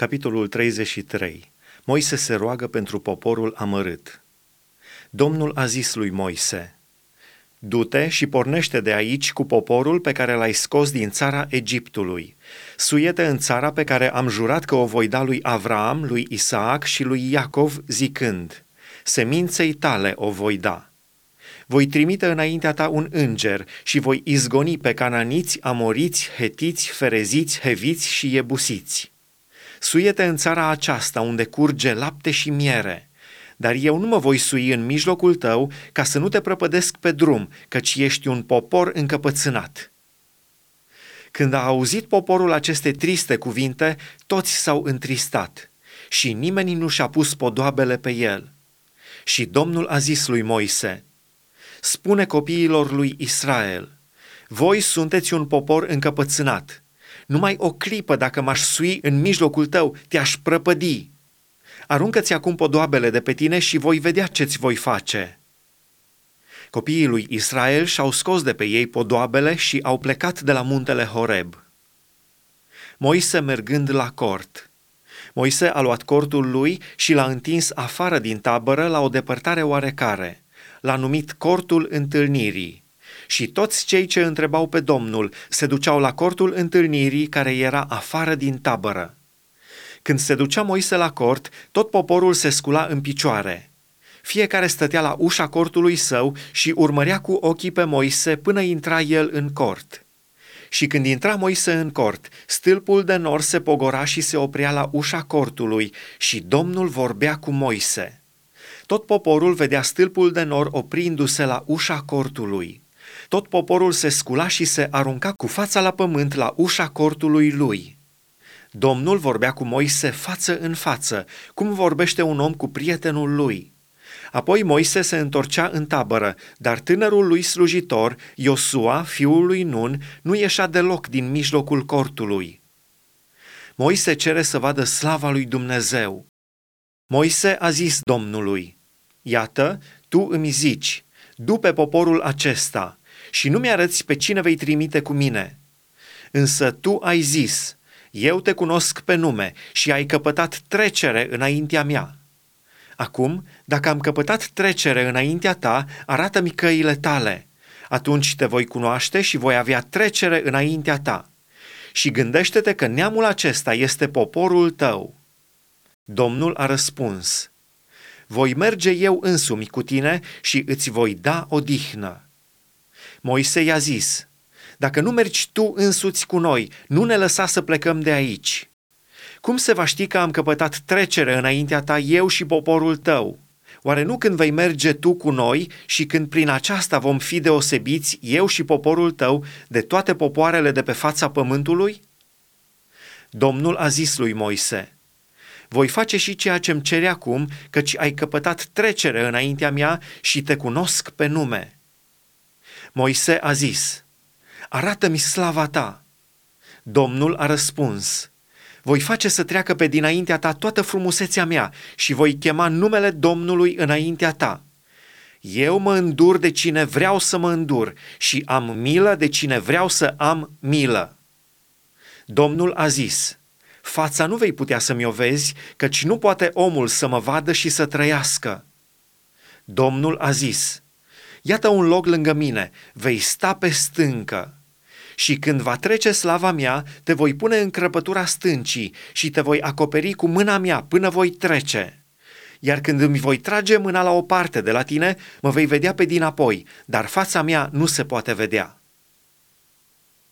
Capitolul 33. Moise se roagă pentru poporul amărât. Domnul a zis lui Moise, Du-te și pornește de aici cu poporul pe care l-ai scos din țara Egiptului. Suiete în țara pe care am jurat că o voi da lui Avraam, lui Isaac și lui Iacov, zicând, Seminței tale o voi da. Voi trimite înaintea ta un înger și voi izgoni pe cananiți, amoriți, hetiți, fereziți, heviți și iebusiți Suiete în țara aceasta unde curge lapte și miere, dar eu nu mă voi sui în mijlocul tău ca să nu te prăpădesc pe drum, căci ești un popor încăpățânat. Când a auzit poporul aceste triste cuvinte, toți s-au întristat și nimeni nu și-a pus podoabele pe el. Și Domnul a zis lui Moise, spune copiilor lui Israel, voi sunteți un popor încăpățânat, numai o clipă dacă m-aș sui în mijlocul tău, te-aș prăpădi. Aruncă-ți acum podoabele de pe tine și voi vedea ce-ți voi face. Copiii lui Israel și-au scos de pe ei podoabele și au plecat de la muntele Horeb. Moise mergând la cort. Moise a luat cortul lui și l-a întins afară din tabără la o depărtare oarecare. L-a numit cortul întâlnirii și toți cei ce întrebau pe Domnul se duceau la cortul întâlnirii care era afară din tabără. Când se ducea Moise la cort, tot poporul se scula în picioare. Fiecare stătea la ușa cortului său și urmărea cu ochii pe Moise până intra el în cort. Și când intra Moise în cort, stâlpul de nor se pogora și se oprea la ușa cortului și Domnul vorbea cu Moise. Tot poporul vedea stâlpul de nor oprindu-se la ușa cortului. Tot poporul se scula și se arunca cu fața la pământ la ușa cortului lui. Domnul vorbea cu Moise față în față, cum vorbește un om cu prietenul lui. Apoi Moise se întorcea în tabără, dar tânărul lui slujitor, Iosua, fiul lui Nun, nu ieșea deloc din mijlocul cortului. Moise cere să vadă slava lui Dumnezeu. Moise a zis Domnului, Iată, tu îmi zici, du pe poporul acesta, și nu mi-arăți pe cine vei trimite cu mine. Însă tu ai zis, eu te cunosc pe nume și ai căpătat trecere înaintea mea. Acum, dacă am căpătat trecere înaintea ta, arată-mi căile tale. Atunci te voi cunoaște și voi avea trecere înaintea ta. Și gândește-te că neamul acesta este poporul tău. Domnul a răspuns, voi merge eu însumi cu tine și îți voi da odihnă. Moise i-a zis, dacă nu mergi tu însuți cu noi, nu ne lăsa să plecăm de aici. Cum se va ști că am căpătat trecere înaintea ta eu și poporul tău? Oare nu când vei merge tu cu noi și când prin aceasta vom fi deosebiți, eu și poporul tău, de toate popoarele de pe fața pământului? Domnul a zis lui Moise, voi face și ceea ce-mi cere acum, căci ai căpătat trecere înaintea mea și te cunosc pe nume. Moise a zis, arată-mi slava ta. Domnul a răspuns, voi face să treacă pe dinaintea ta toată frumusețea mea și voi chema numele Domnului înaintea ta. Eu mă îndur de cine vreau să mă îndur și am milă de cine vreau să am milă. Domnul a zis, fața nu vei putea să-mi o vezi, căci nu poate omul să mă vadă și să trăiască. Domnul a zis, Iată un loc lângă mine, vei sta pe stâncă. Și când va trece slava mea, te voi pune în crăpătura stâncii și te voi acoperi cu mâna mea până voi trece. Iar când îmi voi trage mâna la o parte de la tine, mă vei vedea pe dinapoi, dar fața mea nu se poate vedea.